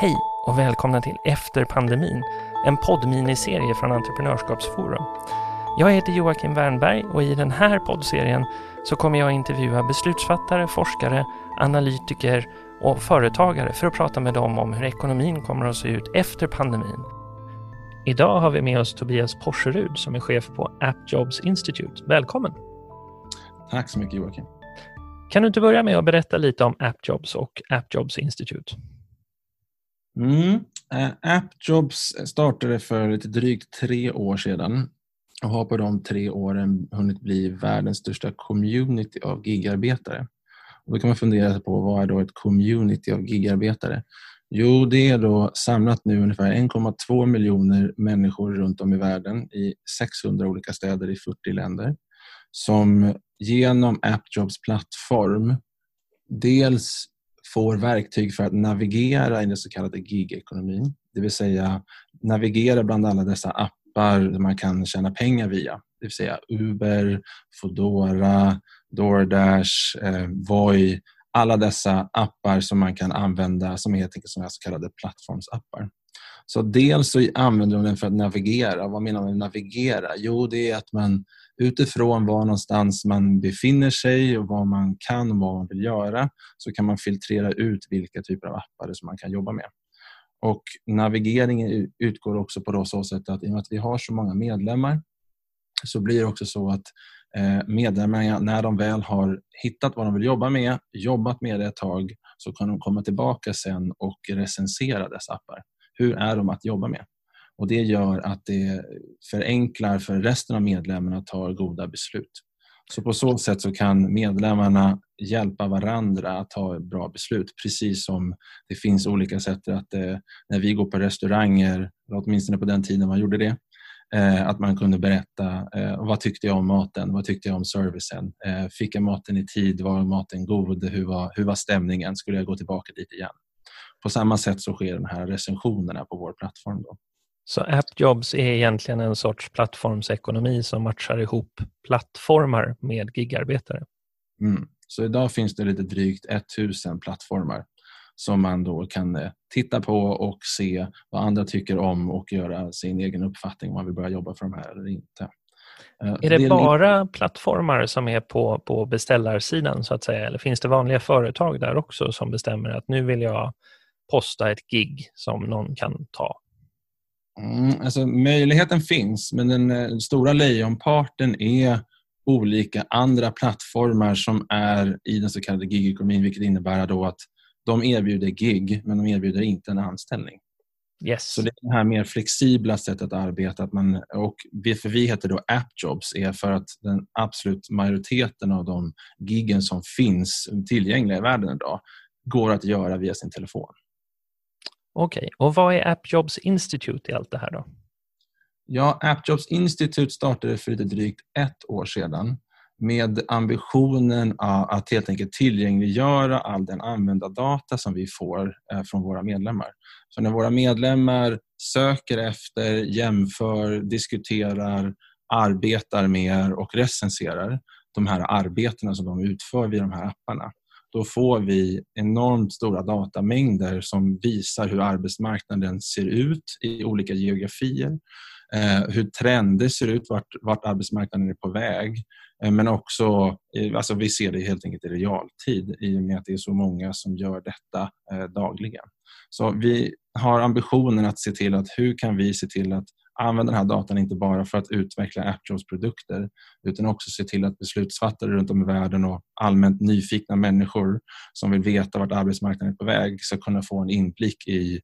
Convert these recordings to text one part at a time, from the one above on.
Hej och välkomna till Efter pandemin, en poddminiserie från Entreprenörskapsforum. Jag heter Joakim Wernberg och i den här poddserien så kommer jag intervjua beslutsfattare, forskare, analytiker och företagare för att prata med dem om hur ekonomin kommer att se ut efter pandemin. Idag har vi med oss Tobias Porserud som är chef på AppJobs Institute. Välkommen! Tack så mycket Joakim. Kan du inte börja med att berätta lite om AppJobs och AppJobs Institute? Mm. Eh, AppJobs startade för lite drygt tre år sedan och har på de tre åren hunnit bli världens största community av gigarbetare. Och då kan man fundera på vad är då ett community av gigarbetare? Jo, det är då samlat nu ungefär 1,2 miljoner människor runt om i världen i 600 olika städer i 40 länder som genom AppJobs plattform dels får verktyg för att navigera i den så kallade gig-ekonomin. Det vill säga navigera bland alla dessa appar där man kan tjäna pengar via. Det vill säga Uber, Foodora, DoorDash, eh, Voi. Alla dessa appar som man kan använda som är helt enkelt som så kallade plattformsappar. Så dels så använder de den för att navigera. Vad menar man med navigera? Jo, det är att man utifrån var någonstans man befinner sig och vad man kan och vad man vill göra så kan man filtrera ut vilka typer av appar som man kan jobba med. Och Navigeringen utgår också på så sätt att i och med att vi har så många medlemmar så blir det också så att eh, medlemmarna, när de väl har hittat vad de vill jobba med, jobbat med det ett tag, så kan de komma tillbaka sen och recensera dessa appar. Hur är de att jobba med? Och Det gör att det förenklar för resten av medlemmarna att ta goda beslut. Så på så sätt så kan medlemmarna hjälpa varandra att ta bra beslut. Precis som det finns olika sätt att eh, när vi går på restauranger, åtminstone på den tiden man gjorde det, eh, att man kunde berätta eh, vad tyckte jag om maten, vad tyckte jag om servicen, fick jag maten i tid, var maten god, hur var, hur var stämningen, skulle jag gå tillbaka dit igen? På samma sätt så sker de här recensionerna på vår plattform. Då. Så AppJobs är egentligen en sorts plattformsekonomi som matchar ihop plattformar med gigarbetare? Mm. Så idag finns det lite drygt 1000 plattformar som man då kan eh, titta på och se vad andra tycker om och göra sin egen uppfattning om man vill börja jobba för de här eller inte. Eh, är det, det bara plattformar som är på, på beställarsidan så att säga eller finns det vanliga företag där också som bestämmer att nu vill jag posta ett gig som någon kan ta? Mm, alltså, möjligheten finns, men den, den eh, stora lejonparten är olika andra plattformar som är i den så kallade gigekonomin vilket innebär då att de erbjuder gig, men de erbjuder inte en anställning. Yes. Så det är det här mer flexibla sättet att arbeta. Att man, och för vi heter då AppJobs är för att den absolut majoriteten av de giggen som finns tillgängliga i världen idag går att göra via sin telefon. Okej, okay. och vad är AppJobs Institute i allt det här då? Ja, AppJobs Institute startade för lite drygt ett år sedan med ambitionen att helt enkelt tillgängliggöra all den användardata som vi får eh, från våra medlemmar. Så när våra medlemmar söker efter, jämför, diskuterar, arbetar med och recenserar de här arbetena som de utför vid de här apparna då får vi enormt stora datamängder som visar hur arbetsmarknaden ser ut i olika geografier. Eh, hur trender ser ut, vart, vart arbetsmarknaden är på väg. Eh, men också, eh, alltså vi ser det helt enkelt i realtid i och med att det är så många som gör detta eh, dagligen. Så vi har ambitionen att se till att hur kan vi se till att använda den här datan inte bara för att utveckla AppJobs produkter utan också se till att beslutsfattare runt om i världen och allmänt nyfikna människor som vill veta vart arbetsmarknaden är på väg ska kunna få en inblick i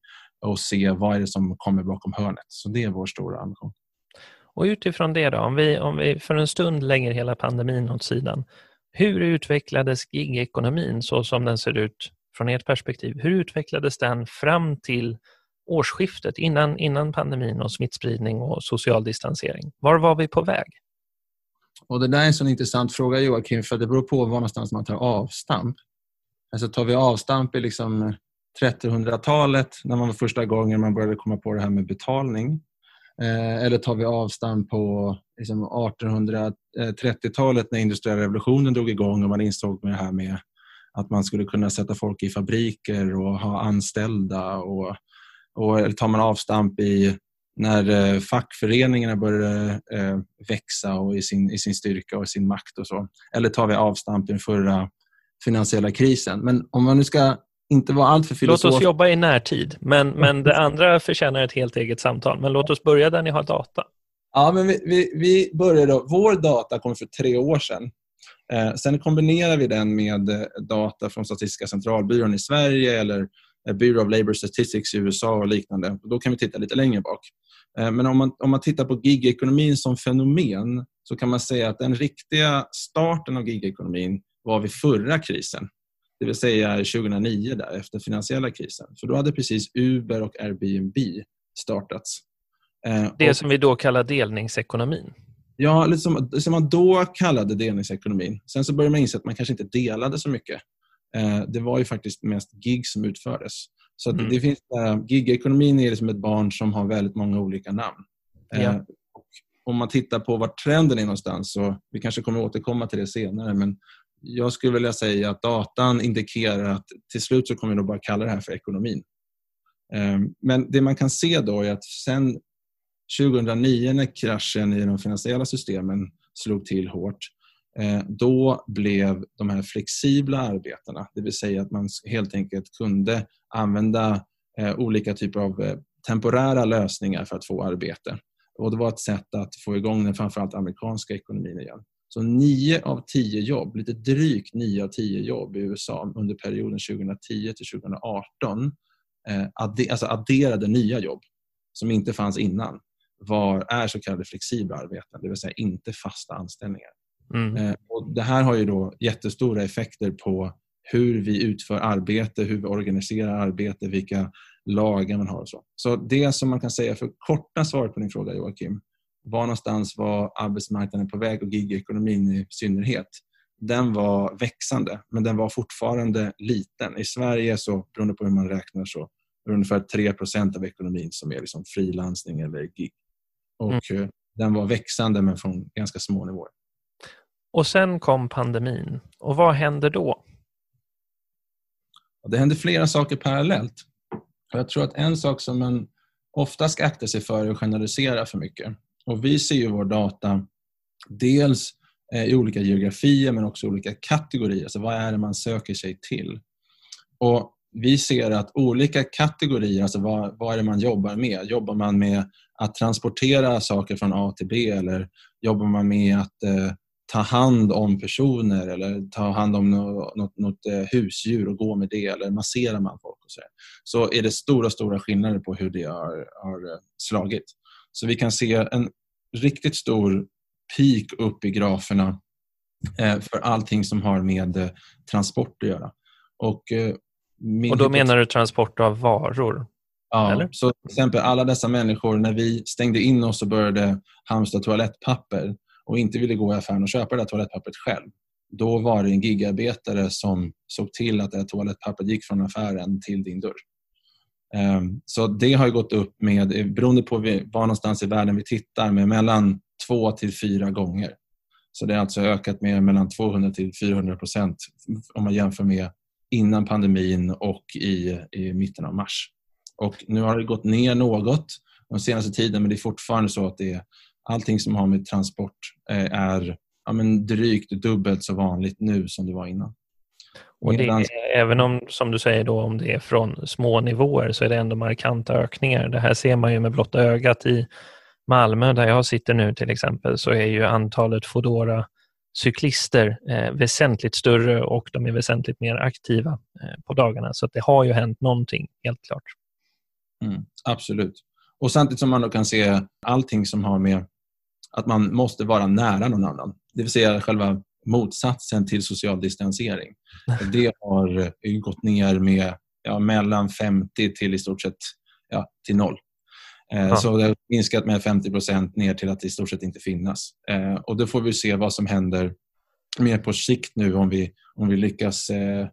och se vad är det som kommer bakom hörnet. Så det är vår stora ambition. Och utifrån det då, om vi, om vi för en stund lägger hela pandemin åt sidan. Hur utvecklades gigekonomin så som den ser ut från ert perspektiv? Hur utvecklades den fram till årsskiftet innan, innan pandemin och smittspridning och social distansering? Var var vi på väg? Och Det där är en sån intressant fråga Joakim, för det beror på var någonstans man tar avstamp. Alltså tar vi avstamp i liksom 1300-talet när man var första gången man började komma på det här med betalning? Eh, eller tar vi avstamp på liksom 1830-talet när industriella revolutionen drog igång och man insåg med det här med att man skulle kunna sätta folk i fabriker och ha anställda. Och, och, eller tar man avstamp i när eh, fackföreningarna började eh, växa och i, sin, i sin styrka och sin makt och så. Eller tar vi avstamp i den förra finansiella krisen. Men om man nu ska inte vara alltför filosofisk. Låt oss jobba i närtid, men, men det andra förtjänar ett helt eget samtal. Men låt oss börja där ni har data. Ja, men vi, vi, vi började då. Vår data kom för tre år sedan. Eh, sen kombinerar vi den med eh, data från Statistiska centralbyrån i Sverige eller Bureau of Labor Statistics i USA och liknande. Då kan vi titta lite längre bak. Eh, men om man, om man tittar på gigekonomin som fenomen så kan man säga att den riktiga starten av gigekonomin var vid förra krisen. Det vill säga 2009, där, efter finansiella krisen. För då hade precis Uber och Airbnb startats. Eh, det och, som vi då kallar delningsekonomin? Ja, lite som, som man då kallade delningsekonomin. Sen så började man inse att man kanske inte delade så mycket. Eh, det var ju faktiskt mest gig som utfördes. Så mm. det finns, uh, gigekonomin är liksom ett barn som har väldigt många olika namn. Ja. om man tittar på var trenden är någonstans, så vi kanske kommer återkomma till det senare, men jag skulle vilja säga att datan indikerar att till slut så kommer vi nog bara kalla det här för ekonomin. Ehm, men det man kan se då är att sen 2009 när kraschen i de finansiella systemen slog till hårt, eh, Eh, då blev de här flexibla arbetena, det vill säga att man helt enkelt kunde använda eh, olika typer av eh, temporära lösningar för att få arbete. Och Det var ett sätt att få igång den framförallt amerikanska ekonomin igen. Så nio av tio jobb, lite drygt nio av tio jobb i USA under perioden 2010 till 2018 adde, alltså adderade nya jobb som inte fanns innan var, är så kallade flexibla arbeten, det vill säga inte fasta anställningar. Mm. Eh, och det här har ju då jättestora effekter på hur vi utför arbete, hur vi organiserar arbete, vilka lagar man har och så. Så det som man kan säga för korta svaret på din fråga Joakim, var någonstans var arbetsmarknaden på väg och gigekonomin i synnerhet. Den var växande, men den var fortfarande liten. I Sverige, så, beroende på hur man räknar, så är det ungefär 3% av ekonomin som är liksom frilansning eller gig. Och mm. Eh, den var växande, men från ganska små nivåer. Och sen kom pandemin. Och vad hände då? Det hände flera saker parallellt. Jag tror att en sak som man ofta ska akta sig för är att generalisera för mycket. Och vi ser ju vår data dels eh, i olika geografier men också i olika kategorier. Alltså vad är det man söker sig till? Och vi ser att olika kategorier, alltså vad, vad är det man jobbar med? Jobbar man med att transportera saker från A till B eller jobbar man med att eh, ta hand om personer eller ta hand om något, något, något eh, husdjur och gå med det eller masserar man folk och så, så är det stora, stora skillnader på hur det har, har eh, slagit. Så vi kan se en riktigt stor peak upp i graferna eh, för allting som har med transport att göra. Och, och då menar du transport av varor? Ja, eller? så till exempel alla dessa människor, när vi stängde in oss och började hamstra toalettpapper och inte ville gå i affären och köpa det där toalettpappret själv, då var det en gigarbetare som såg till att det här toalettpappret gick från affären till din dörr. Ehm, så det har gått upp med, eh, beroende på var någonstans i världen vi tittar, med mellan två till fyra gånger. Så det har alltså ökat med mellan 200 till 400 procent om man jämför med innan pandemin och i, i mitten av mars. Och nu har det gått ner något den senaste tiden men det är fortfarande så att det är, allting som har med transport eh, är ja, men drygt dubbelt så vanligt nu som det var innan. Och det är, även om, som du säger, då, om det är från små nivåer så är det ändå markanta ökningar. Det här ser man ju med blotta ögat i Malmö där jag sitter nu till exempel så är ju antalet Fodora cyklister eh, väsentligt större och de är väsentligt mer aktiva eh, på dagarna. Så det har ju hänt någonting, helt klart. Mm, absolut. Och samtidigt som man då kan se allting som har med att man måste vara nära någon annan. Det vill säga själva motsatsen till social distansering. Det har gått ner med ja, mellan 50 till i stort sett ja, till noll. Eh, ja. Så det har minskat med 50 procent ner till att i stort sett inte finnas. Eh, och Då får vi se vad som händer mer på sikt nu om vi, om vi lyckas eh,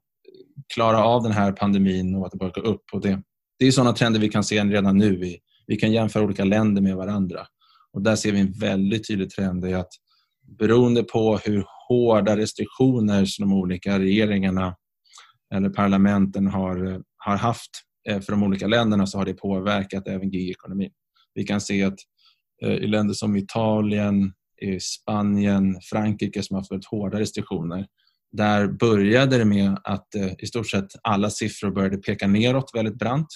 klara av den här pandemin och att det börjar gå upp. Och det, det är sådana trender vi kan se redan nu. Vi, vi kan jämföra olika länder med varandra. Och Där ser vi en väldigt tydlig trend i att beroende på hur hårda restriktioner som de olika regeringarna eller parlamenten har, har haft eh, för de olika länderna så har det påverkat även gigekonomin. Vi kan se att eh, i länder som Italien, Spanien, Frankrike som har haft väldigt hårda restriktioner där började det med att eh, i stort sett alla siffror började peka neråt väldigt brant.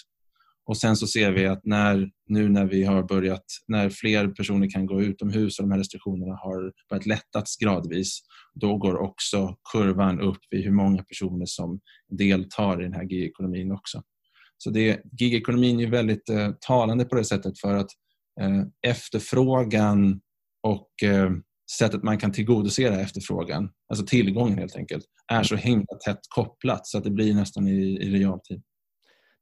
Och sen så ser vi att när, nu när vi har börjat, när fler personer kan gå utomhus och de här restriktionerna har börjat lättats gradvis, då går också kurvan upp i hur många personer som deltar i den här gigekonomin också. Så det, gigekonomin är väldigt eh, talande på det sättet för att eh, efterfrågan och eh, sättet man kan tillgodose efterfrågan, alltså tillgången helt enkelt, är så himla tätt kopplat så att det blir nästan i, i realtid.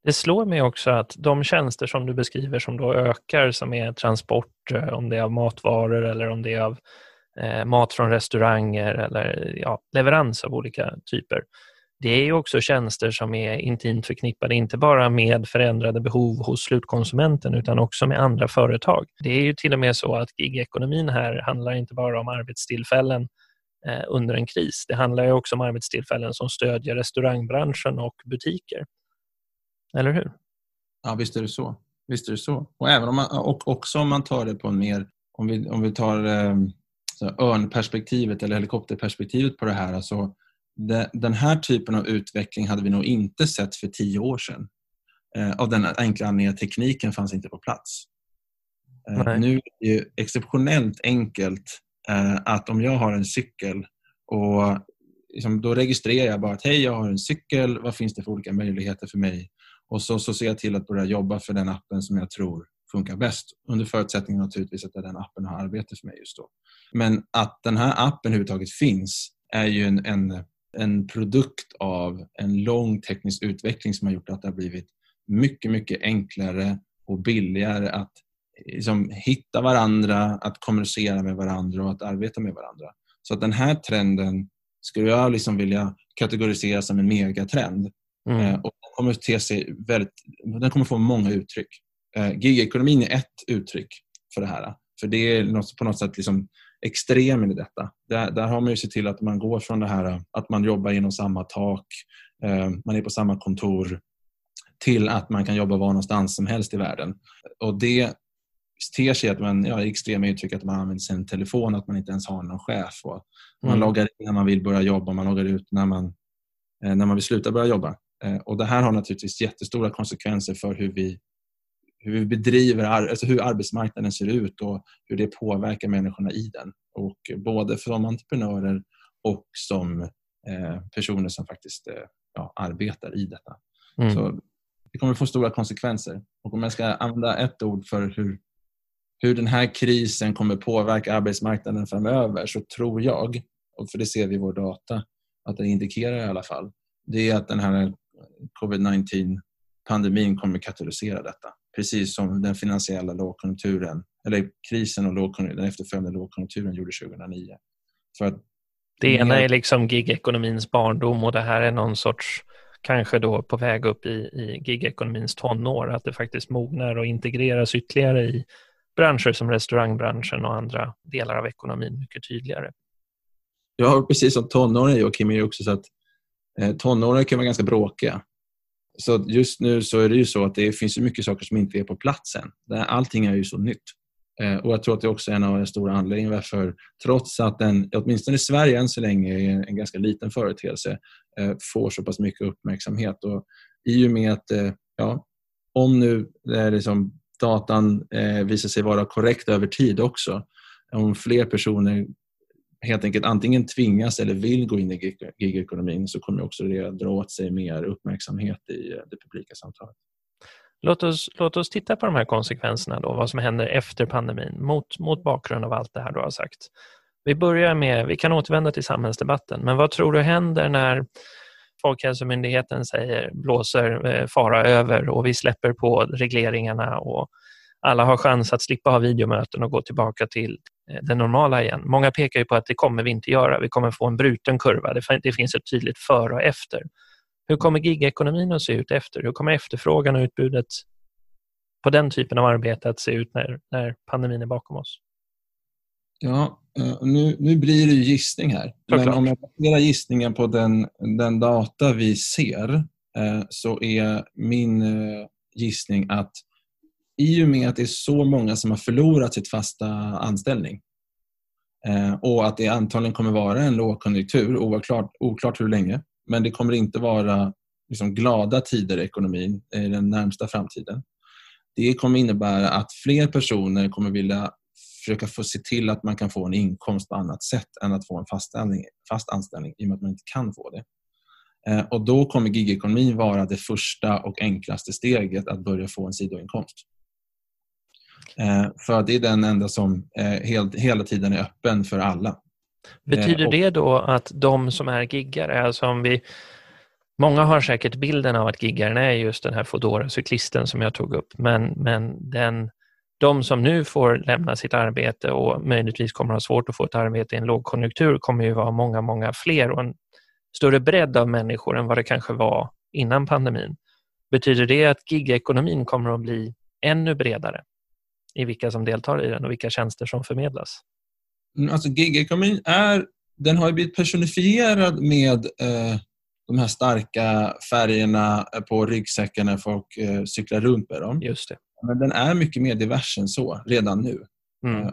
Det slår mig också att de tjänster som du beskriver som då ökar, som är transport, eh, om det är av matvaror eller om det är av eh, mat från restauranger eller ja, leverans av olika typer, det är ju också tjänster som är intimt förknippade, inte bara med förändrade behov hos slutkonsumenten utan också med andra företag. Det är ju till och med så att gigekonomin här handlar inte bara om arbetstillfällen eh, under en kris. Det handlar ju också om arbetstillfällen som stödjer restaurangbranschen och butiker. Eller hur? Ja, visst är det så. Visst är det så. Och, även om man, och också om man tar det på en mer, om vi, om vi tar eh, örnperspektivet eller helikopterperspektivet på det här, alltså den här typen av utveckling hade vi nog inte sett för tio år sedan. Eh, av den enkla anledningen att tekniken fanns inte på plats. Eh. Nu är det exceptionellt enkelt eh, att om jag har en cykel och liksom, då registrerar jag bara att hej, jag har en cykel, vad finns det för olika möjligheter för mig? Och så, så ser jag till att börja jobba för den appen som jag tror funkar bäst. Under förutsättning naturligtvis att den appen har arbete för mig just då. Men att den här appen överhuvudtaget finns är ju en, en en produkt av en lång teknisk utveckling som har gjort att det har blivit mycket, mycket enklare och billigare att liksom, hitta varandra, att kommunicera med varandra och att arbeta med varandra. Så att den här trenden skulle jag liksom vilja kategorisera som en megatrend. Mm. Eh, och den, kommer te sig väldigt, den kommer få många uttryck. Eh, gigekonomin är ett uttryck för det här. För det är något, på något sätt liksom extremen i detta. Där, där har man ju sett till att man går från det här att man jobbar inom samma tak, eh, man är på samma kontor, till att man kan jobba var någonstans som helst i världen. Och det ter sig att man, ja, extrema uttryck att man använder sin telefon, att man inte ens har någon chef. Och man mm. loggar in när man vill börja jobba, man loggar ut när man, eh, när man vill sluta börja jobba. Eh, och Det här har naturligtvis jättestora konsekvenser för hur vi hur vi bedriver, alltså hur arbetsmarknaden ser ut och hur det påverkar människorna i den. Och både som entreprenörer och som eh, personer som faktiskt eh, ja, arbetar i detta. Mm. Så det kommer få stora konsekvenser. Och om jag ska använda ett ord för hur, hur den här krisen kommer påverka arbetsmarknaden framöver så tror jag, och för det ser vi i vår data, att det indikerar i alla fall, det är att den här covid-19 pandemin kommer katalysera detta precis som den finansiella lågkonjunkturen, eller krisen och den efterföljande lågkonjunkturen gjorde 2009. För att det ena är liksom gigekonomins barndom och det här är någon sorts, kanske då på väg upp i, i gigekonomins tonår, att det faktiskt mognar och integreras ytterligare i branscher som restaurangbranschen och andra delar av ekonomin mycket tydligare. Ja, precis som tonåringar Joakim, är det också så att Eh, tonåringar kan vara ganska bråkiga. Så just nu så är det ju så att det finns mycket saker som inte är på plats än. Allting är ju så nytt. Eh, och Jag tror att det också är en av de stora anledningarna varför, trots att den, åtminstone i Sverige än så länge, är en ganska liten företeelse, eh, får så pass mycket uppmärksamhet. Och I och med att, eh, ja, om nu liksom datan eh, visar sig vara korrekt över tid också, om fler personer helt enkelt antingen tvingas eller vill gå in i gigekonomin så kommer också det dra åt sig mer uppmärksamhet i eh, det publika samtalet. Låt oss, låt oss titta på de här konsekvenserna då, vad som händer efter pandemin mot, mot bakgrund av allt det här du har sagt. Vi börjar med, vi kan återvända till samhällsdebatten, men vad tror du händer när Folkhälsomyndigheten säger blåser eh, fara över och vi släpper på regleringarna och alla har chans att slippa ha videomöten och gå tillbaka till eh, det normala igen. Många pekar ju på att det kommer vi inte göra. Vi kommer få en bruten kurva. Det finns ett tydligt före och efter. Hur kommer gigekonomin att se ut efter? Hur kommer efterfrågan och utbudet på den typen av arbete att se ut när, när pandemin är bakom oss? Ja, eh, nu, nu blir det ju gissning här. Såklart. Men om jag baserar gissningen på den, den data vi ser eh, så är min gissning att i och med att det är så många som har förlorat sitt fasta anställning eh, och att det antagligen kommer vara en lågkonjunktur, oklart, oklart hur länge, men det kommer inte vara liksom, glada tider i ekonomin i den närmsta framtiden. Det kommer innebära att fler personer kommer vilja försöka få se till att man kan få en inkomst på annat sätt än att få en fast anställning, fast anställning i och med att man inte kan få det. Eh, och Då kommer gigekonomin vara det första och enklaste steget att börja få en sidoinkomst. Eh, för det är den enda som eh, hela tiden är öppen för alla. Betyder och- det då att de som är giggare, alltså om vi Många har säkert bilden av att giggaren är just den här Foodora-cyklisten som jag tog upp, men, men den, de som nu får lämna sitt arbete och möjligtvis kommer ha svårt att få ett arbete i en lågkonjunktur kommer ju vara många, många fler och en större bredd av människor än vad det kanske var innan pandemin. Betyder det att gigekonomin kommer att bli ännu bredare i vilka som deltar i den och vilka tjänster som förmedlas? Mm, Alltså gigekonomin är, den har ju blivit personifierad med eh, de här starka färgerna på ryggsäcken när folk eh, cyklar runt med dem. Just det. Men den är mycket mer divers än så redan nu. Mm. Eh,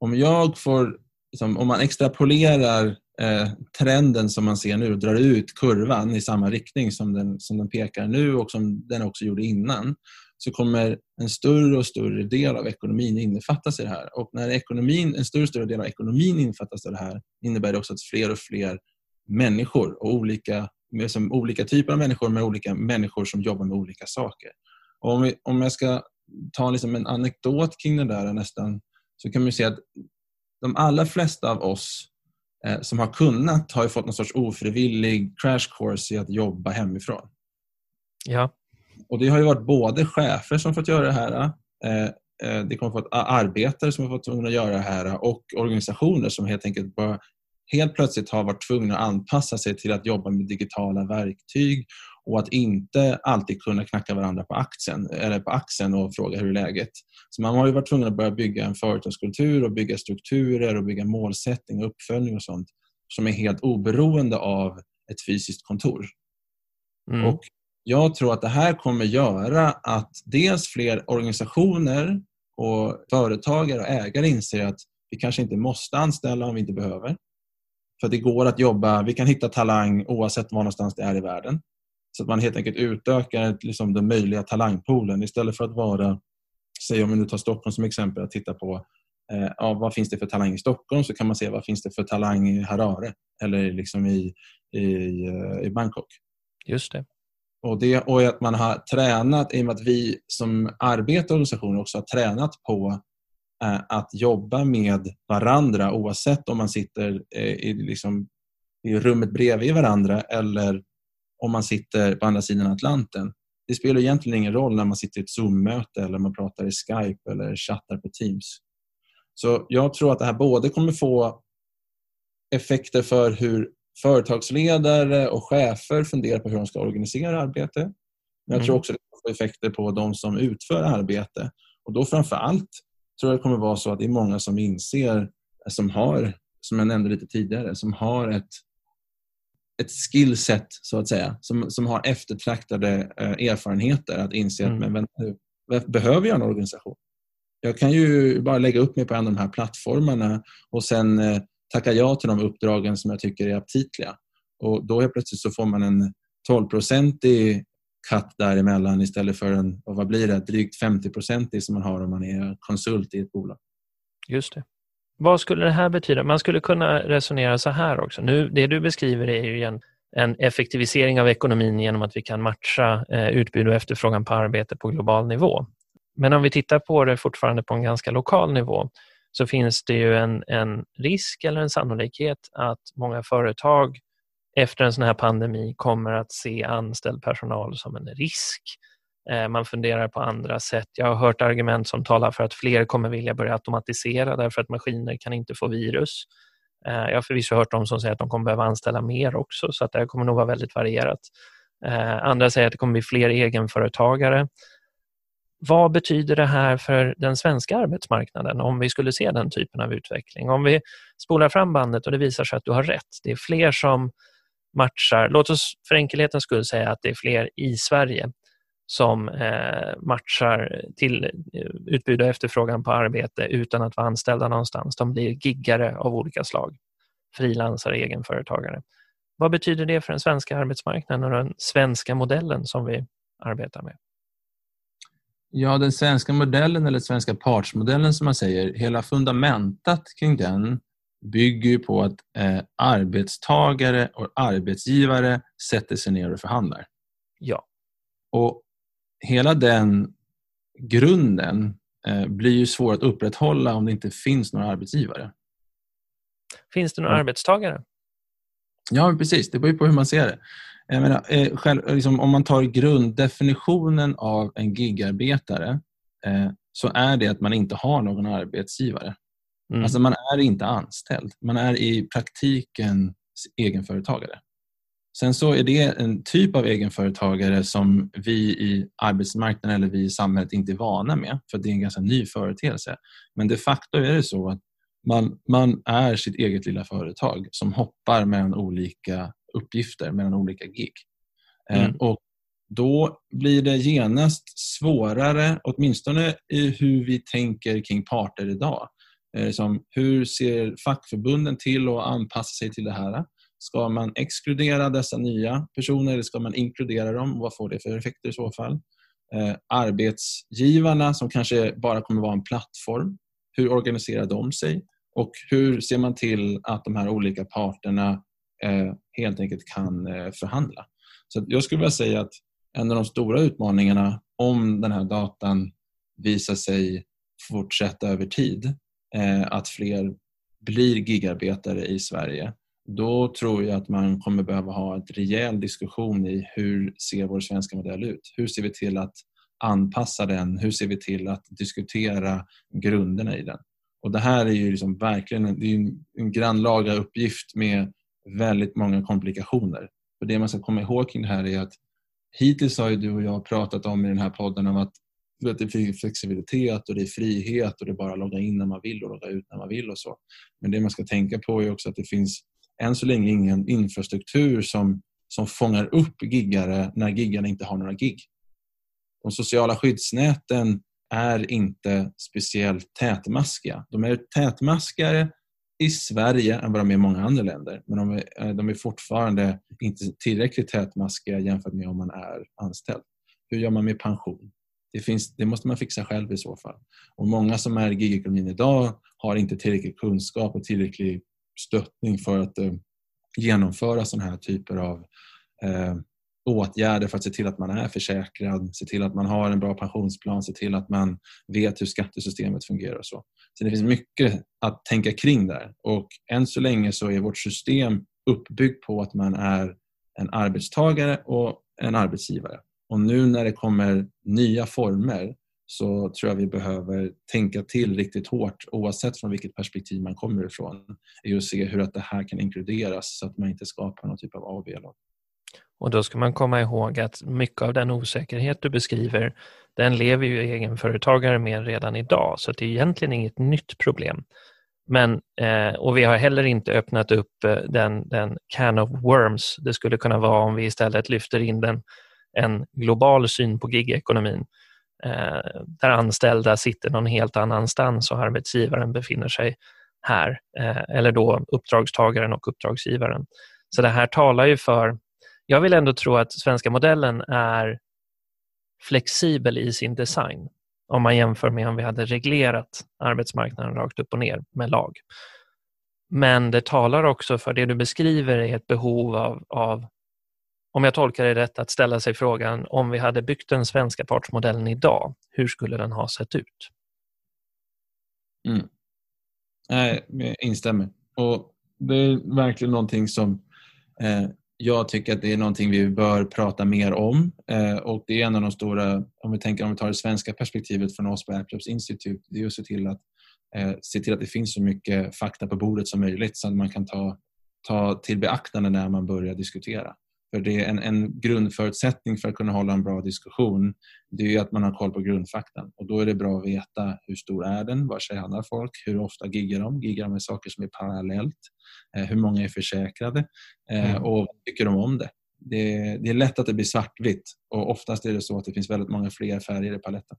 Om jag får, liksom, om man extrapolerar eh, trenden som man ser nu drar ut kurvan i samma riktning som den, som den pekar nu och som den också gjorde innan så kommer en större och större del av ekonomin innefattas i det här. Och när ekonomin, en större och större del av ekonomin innefattas i det här innebär det också att fler och fler människor och olika, liksom olika typer av människor med olika människor som jobbar med olika saker. Och om, vi, om jag ska ta liksom en anekdot kring det där nästan så kan man ju säga att de allra flesta av oss som har kunnat har ju fått någon sorts ofrivillig crash course i att jobba hemifrån. Ja, Och Det har ju varit både chefer som fått göra det här, eh, eh, det kommer fått arbetare som har fått tvungna att göra det här och organisationer som helt enkelt bara helt plötsligt har varit tvungna att anpassa sig till att jobba med digitala verktyg och att inte alltid kunna knacka varandra på axeln, eller på axeln och fråga hur är läget. Så man har ju varit tvungen att börja bygga en företagskultur och bygga strukturer och bygga målsättning och uppföljning och sånt som är helt oberoende av ett fysiskt kontor. mm. Och jag tror att det här kommer göra att dels fler organisationer och företagare och ägare inser att vi kanske inte måste anställa om vi inte behöver. För det går att jobba, vi kan hitta talang oavsett var någonstans det är i världen. Så att man helt enkelt utökar liksom den möjliga talangpoolen istället för att vara, säg om vi nu tar Stockholm som exempel, att titta på eh, ja, vad finns det för talang i Stockholm så kan man se vad finns det för talang i Harare eller liksom i, i, eh, i Bangkok. just det. Och, det, och att man har tränat, i och med att vi som arbetar i organisationer också har tränat på eh, att jobba med varandra oavsett om man sitter eh, i, liksom, i rummet bredvid varandra eller om man sitter på andra sidan Atlanten. Det spelar egentligen ingen roll när man sitter i ett Zoom-möte eller man pratar i Skype eller chattar på Teams. Så jag tror att det här både kommer få effekter för hur företagsledare och chefer funderar på hur de ska organisera arbete. Men jag tror Mm. också att det får effekter på de som utför arbete. Och då framför allt tror jag det kommer vara så att det är många som inser, som har, som jag nämnde lite tidigare, som har ett, ett skillset så att säga, som, som har eftertraktade eh, erfarenheter att inse Mm. att men, vänta nu, behöver jag en organisation? Jag kan ju bara lägga upp mig på en av de här plattformarna och sen eh, tacka ja till de uppdragen som jag tycker är aptitliga. Och då helt plötsligt så får man en 12-procentig cut däremellan istället för en, och vad blir det, drygt 50-procentig som man har om man är konsult i ett bolag. Just det. Vad skulle det här betyda? Man skulle kunna resonera så här också. Nu, det du beskriver är ju en, en effektivisering av ekonomin genom att vi kan matcha eh, utbud och efterfrågan på arbete på global nivå. Men om vi tittar på det fortfarande på en ganska lokal nivå så finns det ju en, en risk eller en sannolikhet att många företag efter en sån här pandemi kommer att se anställd personal som en risk. Eh, man funderar på andra sätt. Jag har hört argument som talar för att fler kommer vilja börja automatisera därför att maskiner kan inte få virus. Eh, jag har förvisso hört de som säger att de kommer behöva anställa mer också så att det här kommer nog vara väldigt varierat. Eh, andra säger att det kommer bli fler egenföretagare. vad betyder det här för den svenska arbetsmarknaden om vi skulle se den typen av utveckling? Om vi spolar fram bandet och det visar sig att du har rätt, det är fler som matchar, låt oss för enkelhetens skull säga att det är fler i Sverige som eh, matchar till eh, utbud och efterfrågan på arbete utan att vara anställda någonstans. De blir giggare av olika slag, frilansare, egenföretagare. Vad betyder det för den svenska arbetsmarknaden och den svenska modellen som vi arbetar med? Ja, den svenska modellen eller svenska partsmodellen som man säger, hela fundamentet kring den bygger på att eh, arbetstagare och arbetsgivare sätter sig ner och förhandlar. Ja. Och hela den grunden eh, blir ju svår att upprätthålla om det inte finns några arbetsgivare. Finns det några ja. arbetstagare? Ja, precis. Det beror på hur man ser det. Menar, eh, själv, liksom, om man tar grunddefinitionen av en gigarbetare eh, så är det att man inte har någon arbetsgivare. Mm. Alltså man är inte anställd. Man är i praktiken egenföretagare. Sen så är det en typ av egenföretagare som vi i arbetsmarknaden eller vi i samhället inte är vana med, för det är en ganska ny företeelse. Men de facto är det så att man, man är sitt eget lilla företag som hoppar mellan olika uppgifter, mellan olika gig. Eh, mm. Och då blir det genast svårare, åtminstone i hur vi tänker kring parter idag. Eh, som hur ser fackförbunden till att anpassa sig till det här? Ska man exkludera dessa nya personer eller ska man inkludera dem? Vad får det för effekter i så fall? Eh, arbetsgivarna som kanske bara kommer vara en plattform. Hur organiserar de sig? Och hur ser man till att de här olika parterna eh, helt enkelt kan eh, förhandla? Så jag skulle vilja säga att en av de stora utmaningarna om den här datan visar sig fortsätta över tid, eh, att fler blir gigarbetare i Sverige, då tror jag att man kommer behöva ha en rejäl diskussion i hur ser vår svenska modell ut? Hur ser vi till att anpassa den? Hur ser vi till att diskutera grunderna i den? Och Det här är ju liksom verkligen en, det är en grannlaga uppgift med väldigt många komplikationer. Och Det man ska komma ihåg kring det här är att hittills har du och jag pratat om i den här podden om att det är flexibilitet och det är frihet och det är bara att logga in när man vill och logga ut när man vill och så. Men det man ska tänka på är också att det finns än så länge ingen infrastruktur som, som fångar upp giggare när giggarna inte har några gig. De sociala skyddsnäten är inte speciellt tätmaskiga. De är tätmaskigare i Sverige än vad de är i många andra länder. Men de är, eh, de är fortfarande inte tillräckligt tätmaskiga jämfört med om man är anställd. Hur gör man med pension? Det, finns, det måste man fixa själv i så fall. Och Många som är i gigekonomin idag har inte tillräcklig kunskap och tillräcklig stöttning för att eh, genomföra sådana här typer av eh, åtgärder för att se till att man är försäkrad, se till att man har en bra pensionsplan, se till att man vet hur skattesystemet fungerar och så. Så det finns mycket att tänka kring där och än så länge så är vårt system uppbyggt på att man är en arbetstagare och en arbetsgivare. Och nu när det kommer nya former så tror jag vi behöver tänka till riktigt hårt oavsett från vilket perspektiv man kommer ifrån i att se hur att det här kan inkluderas så att man inte skapar någon typ av A och B-lag. Och då ska man komma ihåg att mycket av den osäkerhet du beskriver, den lever ju egenföretagare med redan idag, så det är egentligen inget nytt problem. Men, eh, och vi har heller inte öppnat upp eh, den, den can of worms det skulle kunna vara om vi istället lyfter in den, en global syn på gigekonomin Eh, där anställda sitter någon helt annanstans och arbetsgivaren befinner sig här, eh, eller då uppdragstagaren och uppdragsgivaren. Så det här talar ju för jag vill ändå tro att svenska modellen är flexibel i sin design om man jämför med om vi hade reglerat arbetsmarknaden rakt upp och ner med lag. Men det talar också för det du beskriver är ett behov av, av om jag tolkar det rätt, att ställa sig frågan om vi hade byggt den svenska partsmodellen idag, hur skulle den ha sett ut? Mm. jag instämmer. Och Det är verkligen någonting som eh, jag tycker att det är någonting vi bör prata mer om eh, och det är en av de stora, om vi tänker om vi tar det svenska perspektivet från oss på Airclubs Institute, det är att se till att, eh, se till att det finns så mycket fakta på bordet som möjligt så att man kan ta, ta till beaktande när man börjar diskutera. För det är en, en grundförutsättning för att kunna hålla en bra diskussion det är att man har koll på grundfaktan. Och då är det bra att veta hur stor är den, var tjänar folk, hur ofta giggar de, giggar de med saker som är parallellt, eh, hur många är försäkrade eh, mm. och vad tycker de om det. det. Det är lätt att det blir svartvitt och oftast är det så att det finns väldigt många fler färger i paletten.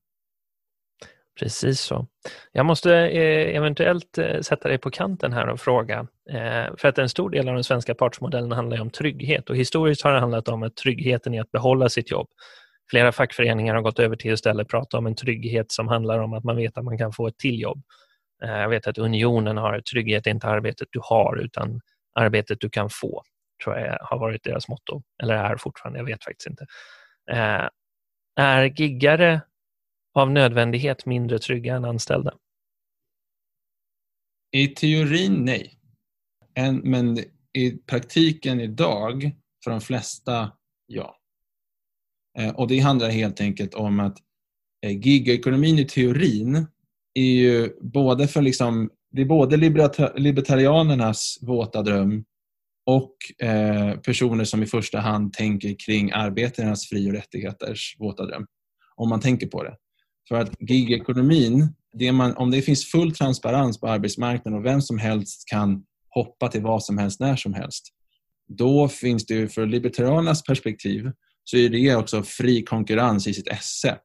Precis så. Jag måste eh, eventuellt eh, sätta dig på kanten här och fråga. Eh, för att en stor del av den svenska partsmodellen handlar om trygghet och historiskt har det handlat om att tryggheten i att behålla sitt jobb. Flera fackföreningar har gått över till att istället prata om en trygghet som handlar om att man vet att man kan få ett till jobb. Jag vet att Unionen har trygghet, inte arbetet du har utan arbetet du kan få, tror jag har varit deras motto. Eller är fortfarande, jag vet faktiskt inte. Är giggare av nödvändighet mindre trygga än anställda? I teorin nej. men i praktiken idag, för de flesta, ja. Eh, och Det handlar helt enkelt om att eh, gigekonomin i teorin är ju både för liksom, det är både libertarianernas våta dröm och eh, personer som i första hand tänker kring arbetarnas fri och rättigheters våta dröm. Om man tänker på det. För att gigekonomin, det man, om det finns full transparens på arbetsmarknaden och vem som helst kan hoppa till vad som helst när som helst, då finns det ju, för libertarianernas perspektiv så är det också fri konkurrens i sitt esse.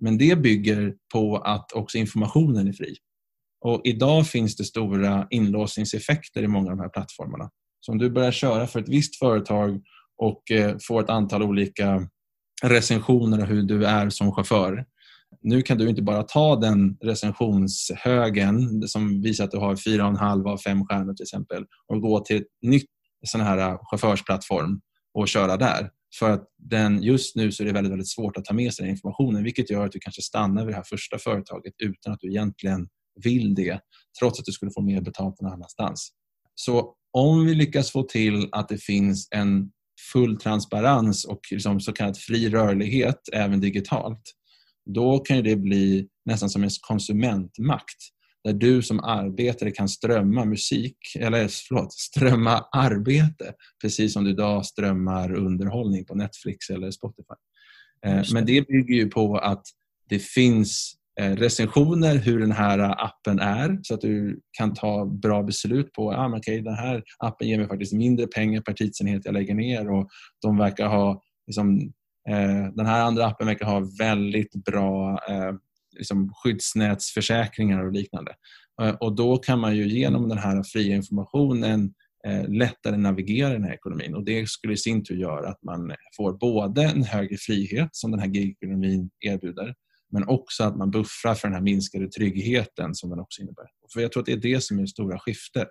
Men det bygger på att också informationen är fri. Och idag finns det stora inlåsningseffekter i många av de här plattformarna. Så om du börjar köra för ett visst företag och eh, får ett antal olika recensioner av hur du är som chaufför nu kan du inte bara ta den recensionshögen som visar att du har 4,5 av 5 stjärnor till exempel och gå till ett nytt sån här äh, chaufförsplattform och köra där. För att den, just nu så är det väldigt, väldigt svårt att ta med sig den informationen vilket gör att du kanske stannar vid det här första företaget utan att du egentligen vill det trots att du skulle få mer betalt någon annanstans. Så om vi lyckas få till att det finns en full transparens och liksom så kallad fri rörlighet även digitalt då kan det bli nästan som en konsumentmakt där du som arbetare kan strömma musik, eller förlåt, strömma arbete precis som du idag strömmar underhållning på Netflix eller Spotify. Eh, men det bygger ju på att det finns eh, recensioner hur den här appen är så att du kan ta bra beslut på att ah, okay, den här appen ger mig faktiskt mindre pengar per tidsenhet jag lägger ner och de verkar ha liksom, Eh, den här andra appen verkar ha väldigt bra eh, liksom skyddsnätsförsäkringar och liknande. Eh, och då kan man ju genom den här fria informationen lättare navigera i den här ekonomin och det skulle i sin tur göra att man får både en högre frihet som den här gigekonomin erbjuder men också att man buffrar för den här minskade tryggheten som den också innebär. För Jag tror att det är det som är det stora skiftet.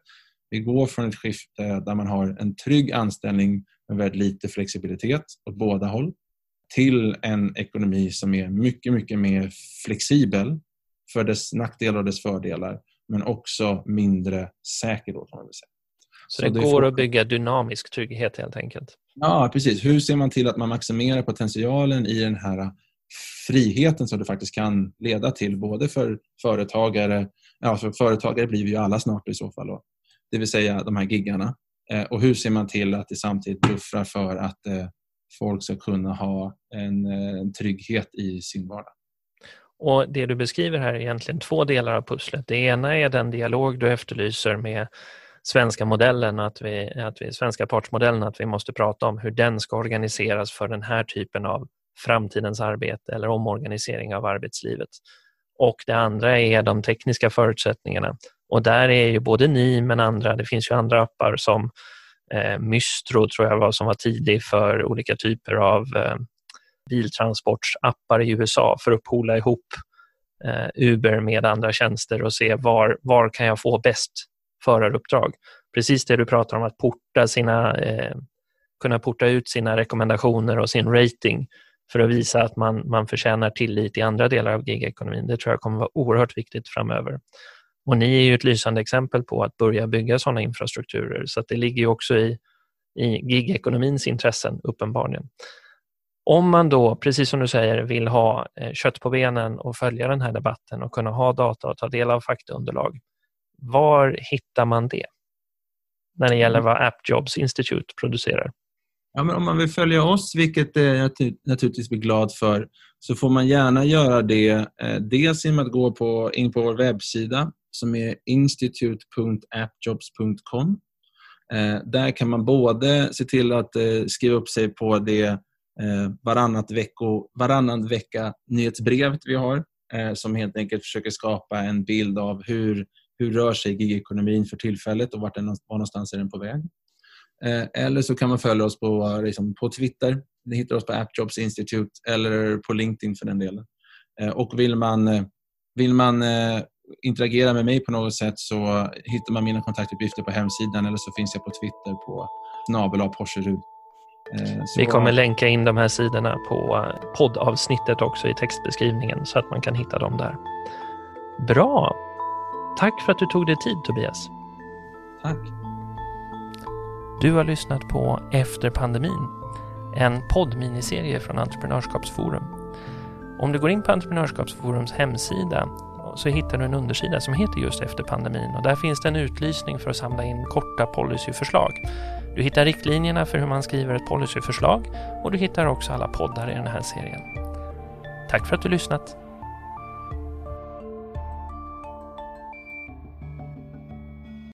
Vi går från ett skifte där man har en trygg anställning med väldigt lite flexibilitet åt båda håll till en ekonomi som är mycket, mycket mer flexibel för dess nackdelar och dess fördelar men också mindre säker. Då, kan man säga. Så, Så det, går får... att bygga dynamisk trygghet helt enkelt? Ja, precis. Hur ser man till att man maximerar potentialen i den här friheten som det faktiskt kan leda till både för företagare, ja för företagare blir vi ju alla snart i så fall, då, det vill säga de här giggarna. Eh, och hur ser man till att det samtidigt buffrar för att eh, folk ska kunna ha en, eh, en trygghet i sin vardag. Och Det du beskriver här är egentligen två delar av pusslet. Det ena är den dialog du efterlyser med svenska modellen, att vi, att vi, svenska partsmodellen, att vi måste prata om hur den ska organiseras för den här typen av framtidens arbete eller omorganisering av arbetslivet. Och det andra är de tekniska förutsättningarna. Och där är ju både ni men andra, det finns ju andra appar som eh, Mystro tror jag var som var tidig för olika typer av eh, biltransportsappar i USA för att poola ihop eh, Uber med andra tjänster och se var, var kan jag få bäst föraruppdrag. Precis det du pratar om, att porta sina, eh, kunna porta ut sina rekommendationer och sin rating för att visa att man, man förtjänar tillit i andra delar av gigekonomin. Det tror jag kommer vara oerhört viktigt framöver. Och ni är ju ett lysande exempel på att börja bygga sådana infrastrukturer så det ligger också i, i gigekonomins intressen uppenbarligen. Om man då, precis som du säger, vill ha eh, kött på benen och följa den här debatten och kunna ha data och ta del av faktaunderlag, var hittar man det? När det gäller mm. vad AppJobs Institute producerar? Ja, men om man vill följa oss, vilket jag naturligtvis blir glad för, så får man gärna göra det eh, dels genom att gå på, in på vår webbsida som är institute.appjobs.com. Eh, där kan man både se till att eh, skriva upp sig på det eh, varannat, vecko, varannan vecka nyhetsbrevet vi har som helt enkelt försöker skapa en bild av hur, hur rör sig gigekonomin för tillfället och vart den, var någonstans är den på väg. Eller så kan man följa oss på, liksom, på Twitter. Ni hittar oss på AppJobs Institute eller på LinkedIn för den delen. Och vill man, vill man interagera med mig på något sätt så hittar man mina kontaktuppgifter på hemsidan eller så finns jag på Twitter på snabel Porserud. Vi kommer länka in de här sidorna på poddavsnittet också i textbeskrivningen så att man kan hitta dem där. Bra! Tack för att du tog dig tid Tobias. Tack. Du har lyssnat på Efter pandemin, en poddminiserie från Entreprenörskapsforum. Om du går in på Entreprenörskapsforums hemsida så hittar du en undersida som heter just Efter pandemin och där finns det en utlysning för att samla in korta policyförslag. Du hittar riktlinjerna för hur man skriver ett policyförslag och du hittar också alla poddar i den här serien. Tack för att du lyssnat!